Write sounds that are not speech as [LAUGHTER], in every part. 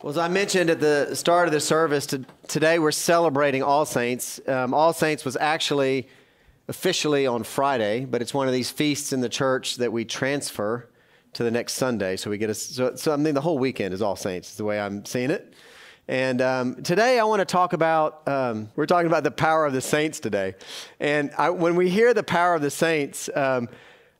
Well, as I mentioned at the start of the service, to, today we're celebrating All Saints. Um, All Saints was actually officially on Friday, but it's one of these feasts in the church that we transfer to the next Sunday. So we get a, so, so I mean, the whole weekend is All Saints, is the way I'm seeing it. And um, today I want to talk about, um, we're talking about the power of the saints today. And I, when we hear the power of the saints, um,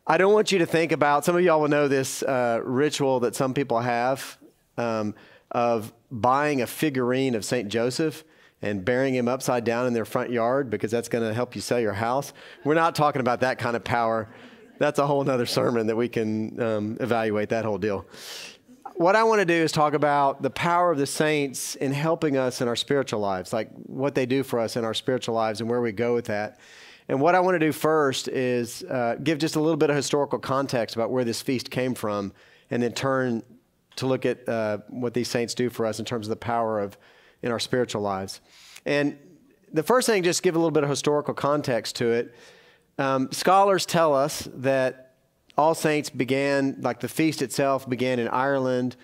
I don't want you to think about, some of y'all will know this uh, ritual that some people have um, of buying a figurine of St. Joseph and burying him upside down in their front yard because that's going to help you sell your house. We're not talking about that kind of power. That's a whole other sermon that we can um, evaluate that whole deal. What I want to do is talk about the power of the saints in helping us in our spiritual lives, like what they do for us in our spiritual lives and where we go with that. And what I want to do first is uh, give just a little bit of historical context about where this feast came from, and then turn to look at uh, what these saints do for us in terms of the power of in our spiritual lives. And the first thing, just give a little bit of historical context to it. Um, scholars tell us that All Saints began, like the feast itself, began in Ireland,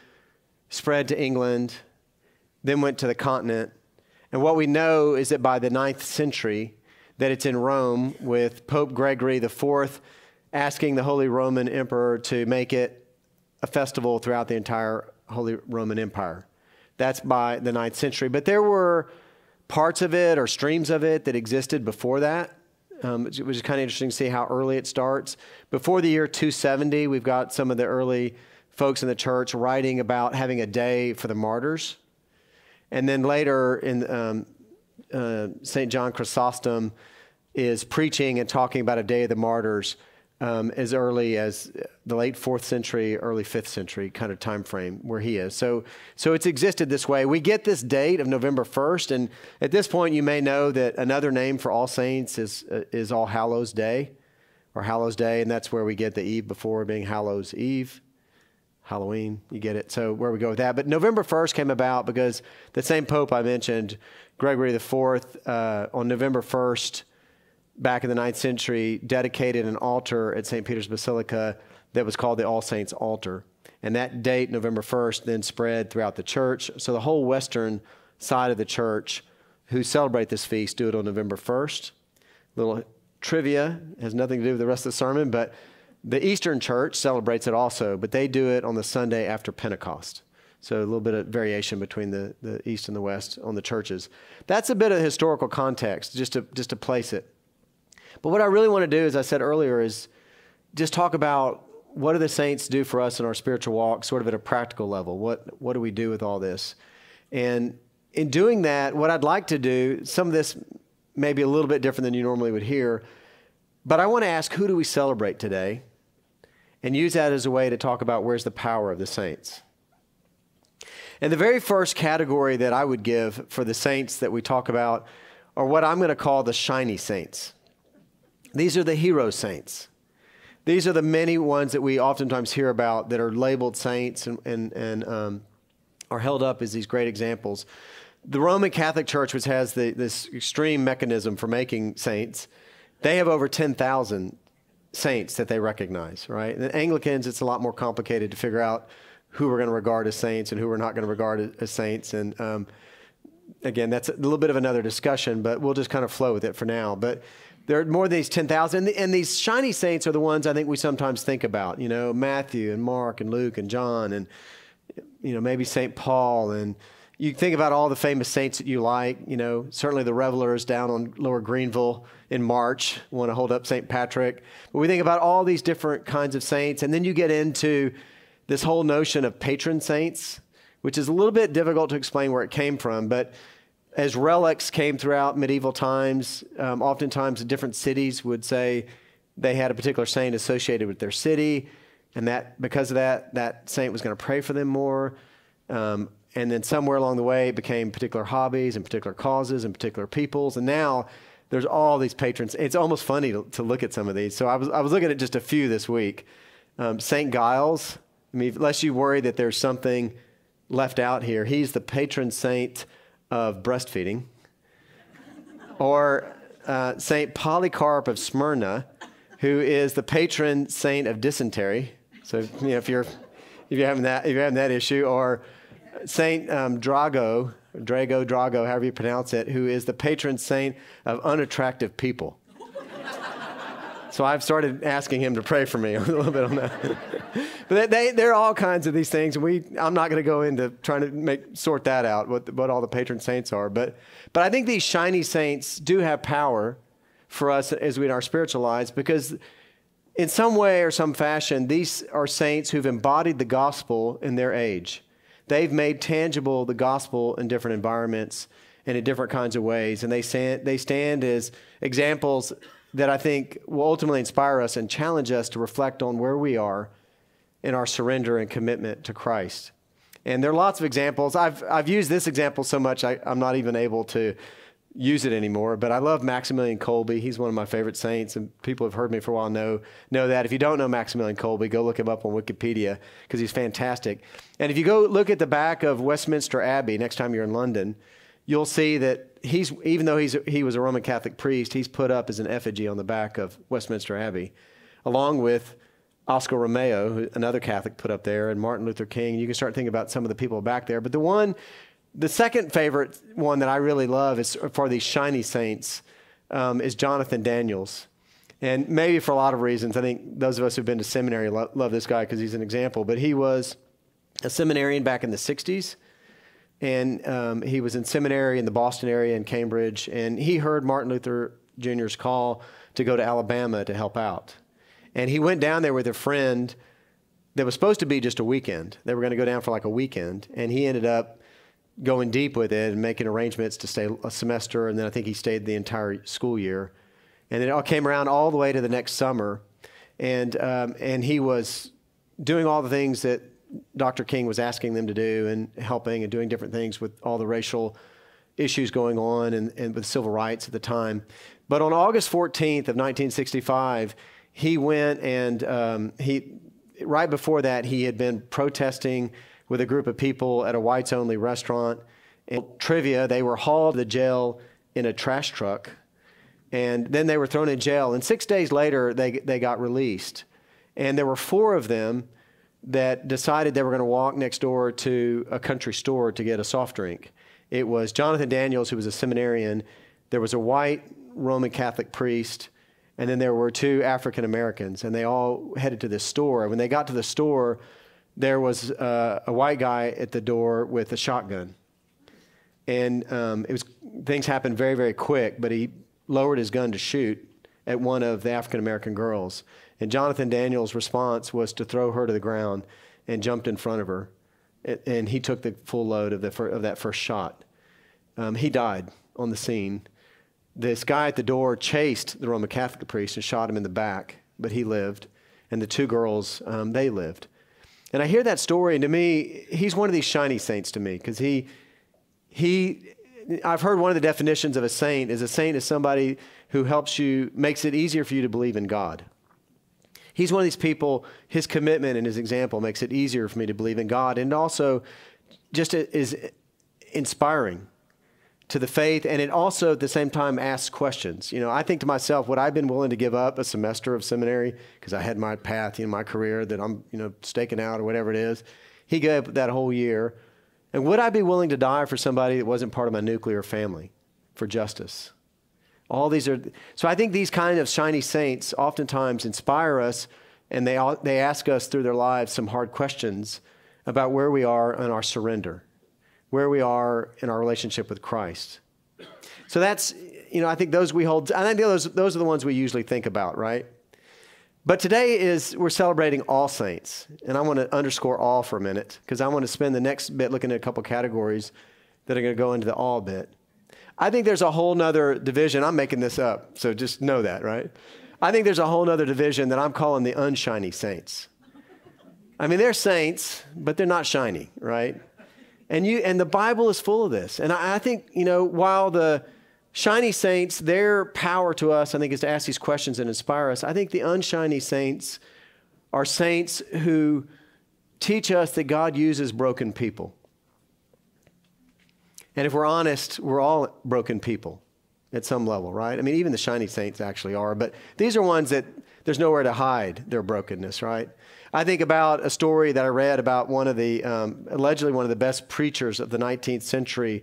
spread to England, then went to the continent. And what we know is that by the ninth century, that it's in Rome with Pope Gregory IV asking the Holy Roman Emperor to make it a festival throughout the entire Holy Roman Empire. That's by the ninth century. But there were parts of it or streams of it that existed before that. Um, it was kind of interesting to see how early it starts. Before the year 270, we've got some of the early folks in the church writing about having a day for the martyrs. And then later in um, uh, St. John Chrysostom is preaching and talking about a day of the martyrs um, as early as the late fourth century, early fifth century kind of time frame where he is. So, so it's existed this way. We get this date of November 1st, and at this point, you may know that another name for All Saints is, uh, is All Hallows Day or Hallows Day, and that's where we get the eve before being Hallows Eve. Halloween, you get it. So where we go with that. But November 1st came about because the same Pope I mentioned, Gregory IV, uh, on November 1st, back in the ninth century, dedicated an altar at St. Peter's Basilica that was called the All Saints Altar. And that date, November 1st, then spread throughout the church. So the whole western side of the church who celebrate this feast do it on November 1st. Little trivia has nothing to do with the rest of the sermon, but the Eastern church celebrates it also, but they do it on the Sunday after Pentecost. So a little bit of variation between the, the East and the West on the churches. That's a bit of historical context, just to, just to place it. But what I really want to do, as I said earlier, is just talk about what do the saints do for us in our spiritual walk, sort of at a practical level. What what do we do with all this? And in doing that, what I'd like to do, some of this may be a little bit different than you normally would hear, but I want to ask who do we celebrate today? And use that as a way to talk about where's the power of the saints. And the very first category that I would give for the saints that we talk about are what I'm going to call the shiny saints. These are the hero saints. These are the many ones that we oftentimes hear about that are labeled saints and, and, and um, are held up as these great examples. The Roman Catholic Church, which has the, this extreme mechanism for making saints, they have over 10,000 saints that they recognize, right? And the Anglicans, it's a lot more complicated to figure out who we're going to regard as saints and who we're not going to regard as saints. And um, again, that's a little bit of another discussion, but we'll just kind of flow with it for now. But there are more than these 10,000. And these shiny saints are the ones I think we sometimes think about, you know, Matthew and Mark and Luke and John and, you know, maybe St. Paul. And you think about all the famous saints that you like, you know, certainly the revelers down on Lower Greenville in March want to hold up St. Patrick. But we think about all these different kinds of saints. And then you get into this whole notion of patron saints, which is a little bit difficult to explain where it came from. But as relics came throughout medieval times, um, oftentimes different cities would say they had a particular saint associated with their city, and that because of that, that saint was going to pray for them more. Um, and then somewhere along the way, it became particular hobbies and particular causes and particular peoples. And now there's all these patrons. It's almost funny to, to look at some of these. So I was I was looking at just a few this week. Um, saint Giles. I mean, unless you worry that there's something left out here, he's the patron saint of breastfeeding, or uh, Saint Polycarp of Smyrna, who is the patron saint of dysentery. So you know, if you're if you're having that if you're having that issue, or Saint um, Drago, Drago, Drago, however you pronounce it, who is the patron saint of unattractive people. So I've started asking him to pray for me [LAUGHS] a little bit on that. [LAUGHS] but they, there are all kinds of these things, we I'm not going to go into trying to make sort that out what what all the patron saints are. But but I think these shiny saints do have power for us as we in our spiritual lives because in some way or some fashion these are saints who've embodied the gospel in their age. They've made tangible the gospel in different environments and in different kinds of ways, and they stand they stand as examples that I think will ultimately inspire us and challenge us to reflect on where we are in our surrender and commitment to Christ. And there are lots of examples. I've, I've used this example so much, I, I'm not even able to use it anymore. But I love Maximilian Kolbe. He's one of my favorite saints, and people have heard me for a while know know that. If you don't know Maximilian Kolbe, go look him up on Wikipedia because he's fantastic. And if you go look at the back of Westminster Abbey next time you're in London, you'll see that he's even though he's he was a Roman Catholic priest, he's put up as an effigy on the back of Westminster Abbey, along with Oscar Romero, another Catholic put up there, and Martin Luther King. You can start thinking about some of the people back there. But the one, the second favorite one that I really love is for these shiny saints um, is Jonathan Daniels. And maybe for a lot of reasons, I think those of us who've been to seminary love, love this guy because he's an example. But he was a seminarian back in the 60s and um, he was in seminary in the Boston area in Cambridge, and he heard Martin Luther Jr.'s call to go to Alabama to help out. And he went down there with a friend that was supposed to be just a weekend. They were going to go down for like a weekend, and he ended up going deep with it and making arrangements to stay a semester, and then I think he stayed the entire school year. And it all came around all the way to the next summer, and um, and he was doing all the things that Dr. King was asking them to do and helping and doing different things with all the racial issues going on and, and with civil rights at the time. But on August 14th of 1965, he went and um, he, right before that, he had been protesting with a group of people at a whites only restaurant. And trivia, they were hauled to the jail in a trash truck. And then they were thrown in jail. And six days later, they, they got released. And there were four of them that decided they were going to walk next door to a country store to get a soft drink. It was Jonathan Daniels, who was a seminarian. There was a white Roman Catholic priest, and then there were two African Americans, and they all headed to this store. When they got to the store, there was uh, a white guy at the door with a shotgun, and um, it was things happened very, very quick. But he lowered his gun to shoot at one of the African American girls, and Jonathan Daniels' response was to throw her to the ground and jumped in front of her. And he took the full load of, the, of that first shot. Um, he died on the scene. This guy at the door chased the Roman Catholic priest and shot him in the back, but he lived. And the two girls, um, they lived. And I hear that story, and to me, he's one of these shiny saints to me because he, he, I've heard one of the definitions of a saint is a saint is somebody who helps you, makes it easier for you to believe in God he's one of these people, his commitment and his example makes it easier for me to believe in God and also just is inspiring to the faith and it also at the same time asks questions. You know i think to myself would i have been willing to give up a semester of seminary because i had my path in my career that i'm you know staking out or whatever it is? He gave that whole year. And would i be willing to die for somebody that wasn't part of my nuclear family for justice all these are, so I think these kind of shiny saints oftentimes inspire us and they, they ask us through their lives some hard questions about where we are in our surrender, where we are in our relationship with Christ. So that's, you know, I think those we hold, I think those, those are the ones we usually think about, right? But today is, we're celebrating all saints. And I want to underscore all for a minute because I want to spend the next bit looking at a couple categories that are going to go into the all bit. I think there's a whole nother division. I'm making this up, so just know that, right? I think there's a whole nother division that I'm calling the unshiny saints. I mean, they're saints, but they're not shiny, right? And you and the Bible is full of this. And I, I think, you know, while the shiny saints, their power to us, I think, is to ask these questions and inspire us. I think the unshiny saints are saints who teach us that God uses broken people. And if we're honest, we're all broken people at some level, right? I mean, even the shiny saints actually are, but these are ones that there's nowhere to hide their brokenness, right? I think about a story that I read about one of the, um, allegedly one of the best preachers of the 19th century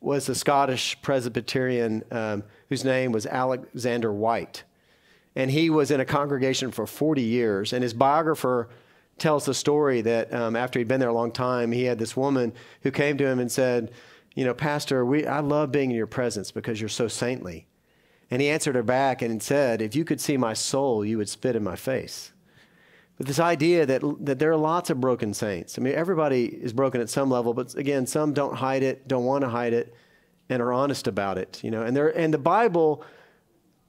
was a Scottish Presbyterian um, whose name was Alexander Whyte. And he was in a congregation for 40 years. And his biographer tells the story that um, after he'd been there a long time, he had this woman who came to him and said, You know, Pastor, we, I love being in your presence because you're so saintly. And he answered her back and said, If you could see my soul, you would spit in my face. But this idea that, that there are lots of broken saints. I mean, everybody is broken at some level, but again, some don't hide it, don't want to hide it, and are honest about it. You know, and there and the Bible,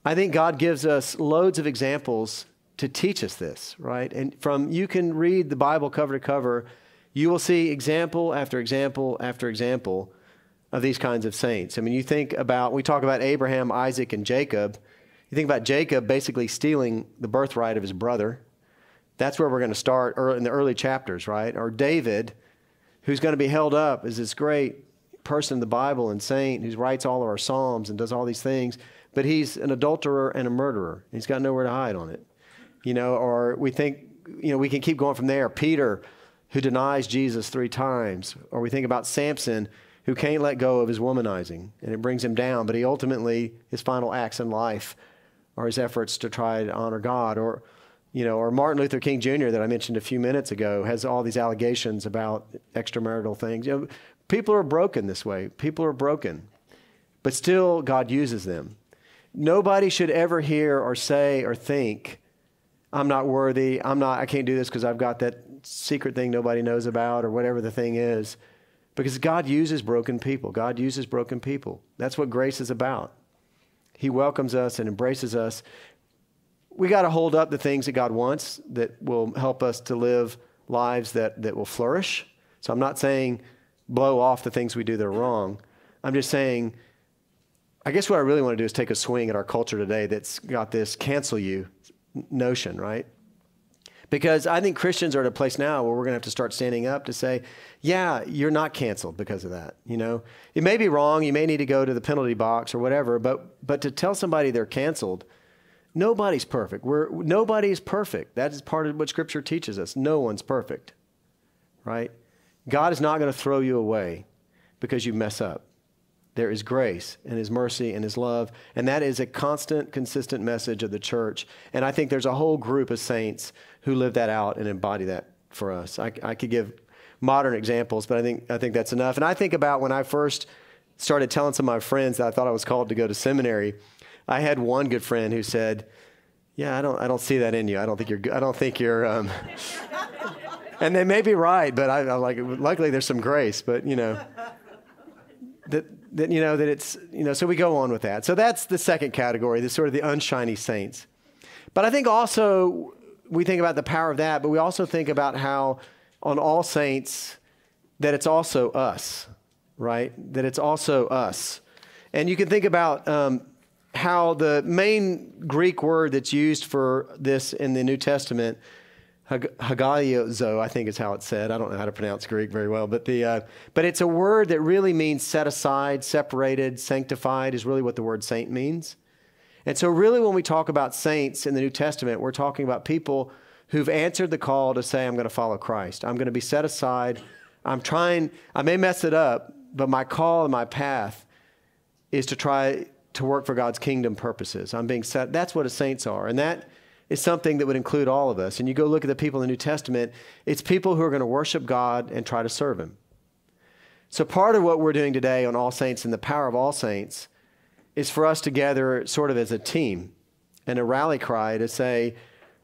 I think God gives us loads of examples to teach us this, right? And from you can read the Bible cover to cover, you will see example after example after example of these kinds of saints. I mean, you think about, we talk about Abraham, Isaac, and Jacob. You think about Jacob basically stealing the birthright of his brother. That's where we're going to start in the early chapters, right? Or David, who's going to be held up as this great person in the Bible and saint who writes all of our Psalms and does all these things, but he's an adulterer and a murderer. He's got nowhere to hide on it. You know, or we think, you know, we can keep going from there. Peter, who denies Jesus three times. Or we think about Samson, who can't let go of his womanizing, and it brings him down. But he ultimately, his final acts in life are his efforts to try to honor God. Or, you know, or Martin Luther King Jr. that I mentioned a few minutes ago has all these allegations about extramarital things. You know, people are broken this way. People are broken, but still God uses them. Nobody should ever hear or say or think, "I'm not worthy. I'm not. I can't do this because I've got that secret thing nobody knows about, or whatever the thing is." Because God uses broken people. God uses broken people. That's what grace is about. He welcomes us and embraces us. We got to hold up the things that God wants that will help us to live lives that, that will flourish. So I'm not saying blow off the things we do that are wrong. I'm just saying, I guess what I really want to do is take a swing at our culture today that's got this cancel you notion, right? Because I think Christians are at a place now where we're going to have to start standing up to say, yeah, you're not canceled because of that. You know, it may be wrong. You may need to go to the penalty box or whatever. But but to tell somebody they're canceled, nobody's perfect. We're nobody is perfect. That is part of what Scripture teaches us. No one's perfect, right? God is not going to throw you away because you mess up. There is grace and His mercy and His love. And that is a constant, consistent message of the church. And I think there's a whole group of saints who live that out and embody that for us. I, I could give modern examples, but I think, I think that's enough. And I think about when I first started telling some of my friends that I thought I was called to go to seminary. I had one good friend who said, "Yeah, I don't, I don't see that in you. I don't think you're, I don't think you're." Um, [LAUGHS] and they may be right, but I, am like, luckily there's some grace. But you know, that that you know that it's you know so we go on with that. So that's the second category the sort of the unshiny saints. But i think also we think about the power of that but we also think about how on all saints that it's also us right? That it's also us. And you can think about um, how the main greek word that's used for this in the new testament Hagiazo, I think is how it's said. I don't know how to pronounce Greek very well, but the uh, but it's a word that really means set aside, separated, sanctified is really what the word saint means. And so, really, when we talk about saints in the New Testament, we're talking about people who've answered the call to say, "I'm going to follow Christ. I'm going to be set aside. I'm trying. I may mess it up, but my call and my path is to try to work for God's kingdom purposes. I'm being set. That's what a saints are, and that." Is something that would include all of us. And you go look at the people in the New Testament, it's people who are going to worship God and try to serve Him. So, part of what we're doing today on All Saints and the power of All Saints is for us to gather sort of as a team and a rally cry to say,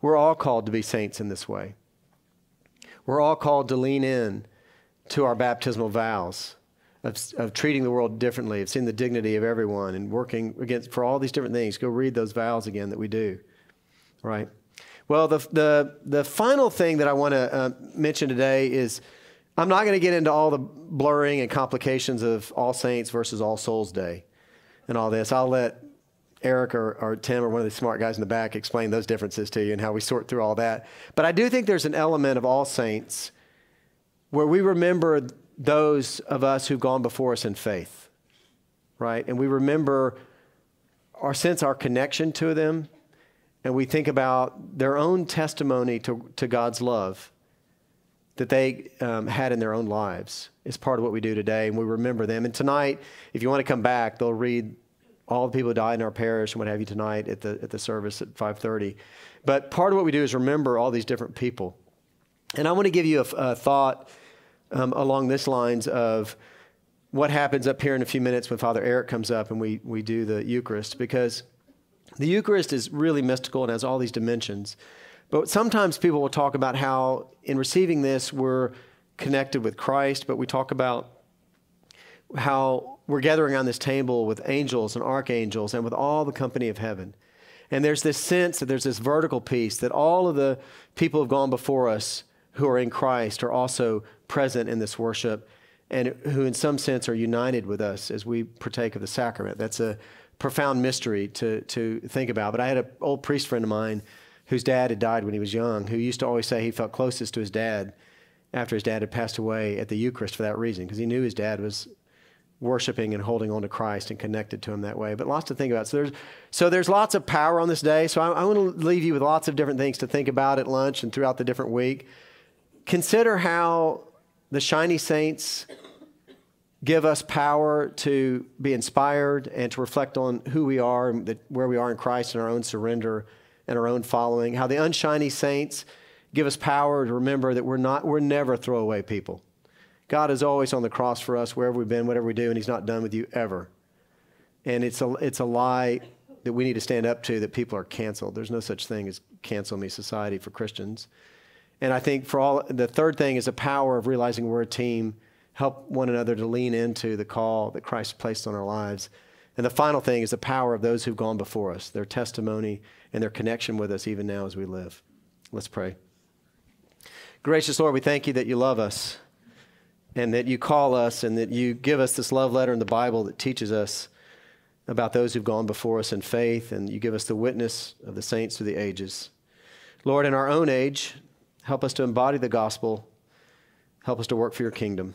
we're all called to be saints in this way. We're all called to lean in to our baptismal vows of, of treating the world differently, of seeing the dignity of everyone and working against for all these different things. Go read those vows again that we do. Right. Well, the, the, the final thing that I want to uh, mention today is I'm not going to get into all the blurring and complications of All Saints versus All Souls Day and all this. I'll let Eric or, or Tim or one of the smart guys in the back explain those differences to you and how we sort through all that. But I do think there's an element of All Saints where we remember those of us who've gone before us in faith, right? And we remember our sense, our connection to them and we think about their own testimony to, to God's love that they um, had in their own lives is part of what we do today, and we remember them. And tonight, if you want to come back, they'll read all the people who died in our parish and what have you tonight at the, at the service at 5.30. But part of what we do is remember all these different people. And I want to give you a, a thought um, along this lines of what happens up here in a few minutes when Father Eric comes up and we, we do the Eucharist, because the Eucharist is really mystical and has all these dimensions. But sometimes people will talk about how in receiving this, we're connected with Christ, but we talk about how we're gathering on this table with angels and archangels and with all the company of heaven. And there's this sense that there's this vertical piece that all of the people who have gone before us who are in Christ are also present in this worship and who, in some sense, are united with us as we partake of the sacrament. That's a profound mystery to, to think about. But I had an old priest friend of mine whose dad had died when he was young, who used to always say he felt closest to his dad after his dad had passed away at the Eucharist for that reason, because he knew his dad was worshiping and holding on to Christ and connected to Him that way. But lots to think about. So there's, so there's lots of power on this day. So I, I want to leave you with lots of different things to think about at lunch and throughout the different week. Consider how the shiny saints give us power to be inspired and to reflect on who we are and the, where we are in Christ and our own surrender and our own following. How the unshiny saints give us power to remember that we're not we're never throwaway people. God is always on the cross for us wherever we've been, whatever we do, and He's not done with you ever. And it's a it's a lie that we need to stand up to that people are canceled. There's no such thing as cancel me society for Christians. And I think for all the third thing is the power of realizing we're a team help one another to lean into the call that Christ placed on our lives. And the final thing is the power of those who've gone before us, their testimony and their connection with us even now as we live. Let's pray. Gracious Lord, we thank you that you love us and that you call us and that you give us this love letter in the Bible that teaches us about those who've gone before us in faith, and you give us the witness of the saints through the ages. Lord, in our own age, help us to embody the gospel, help us to work for your kingdom.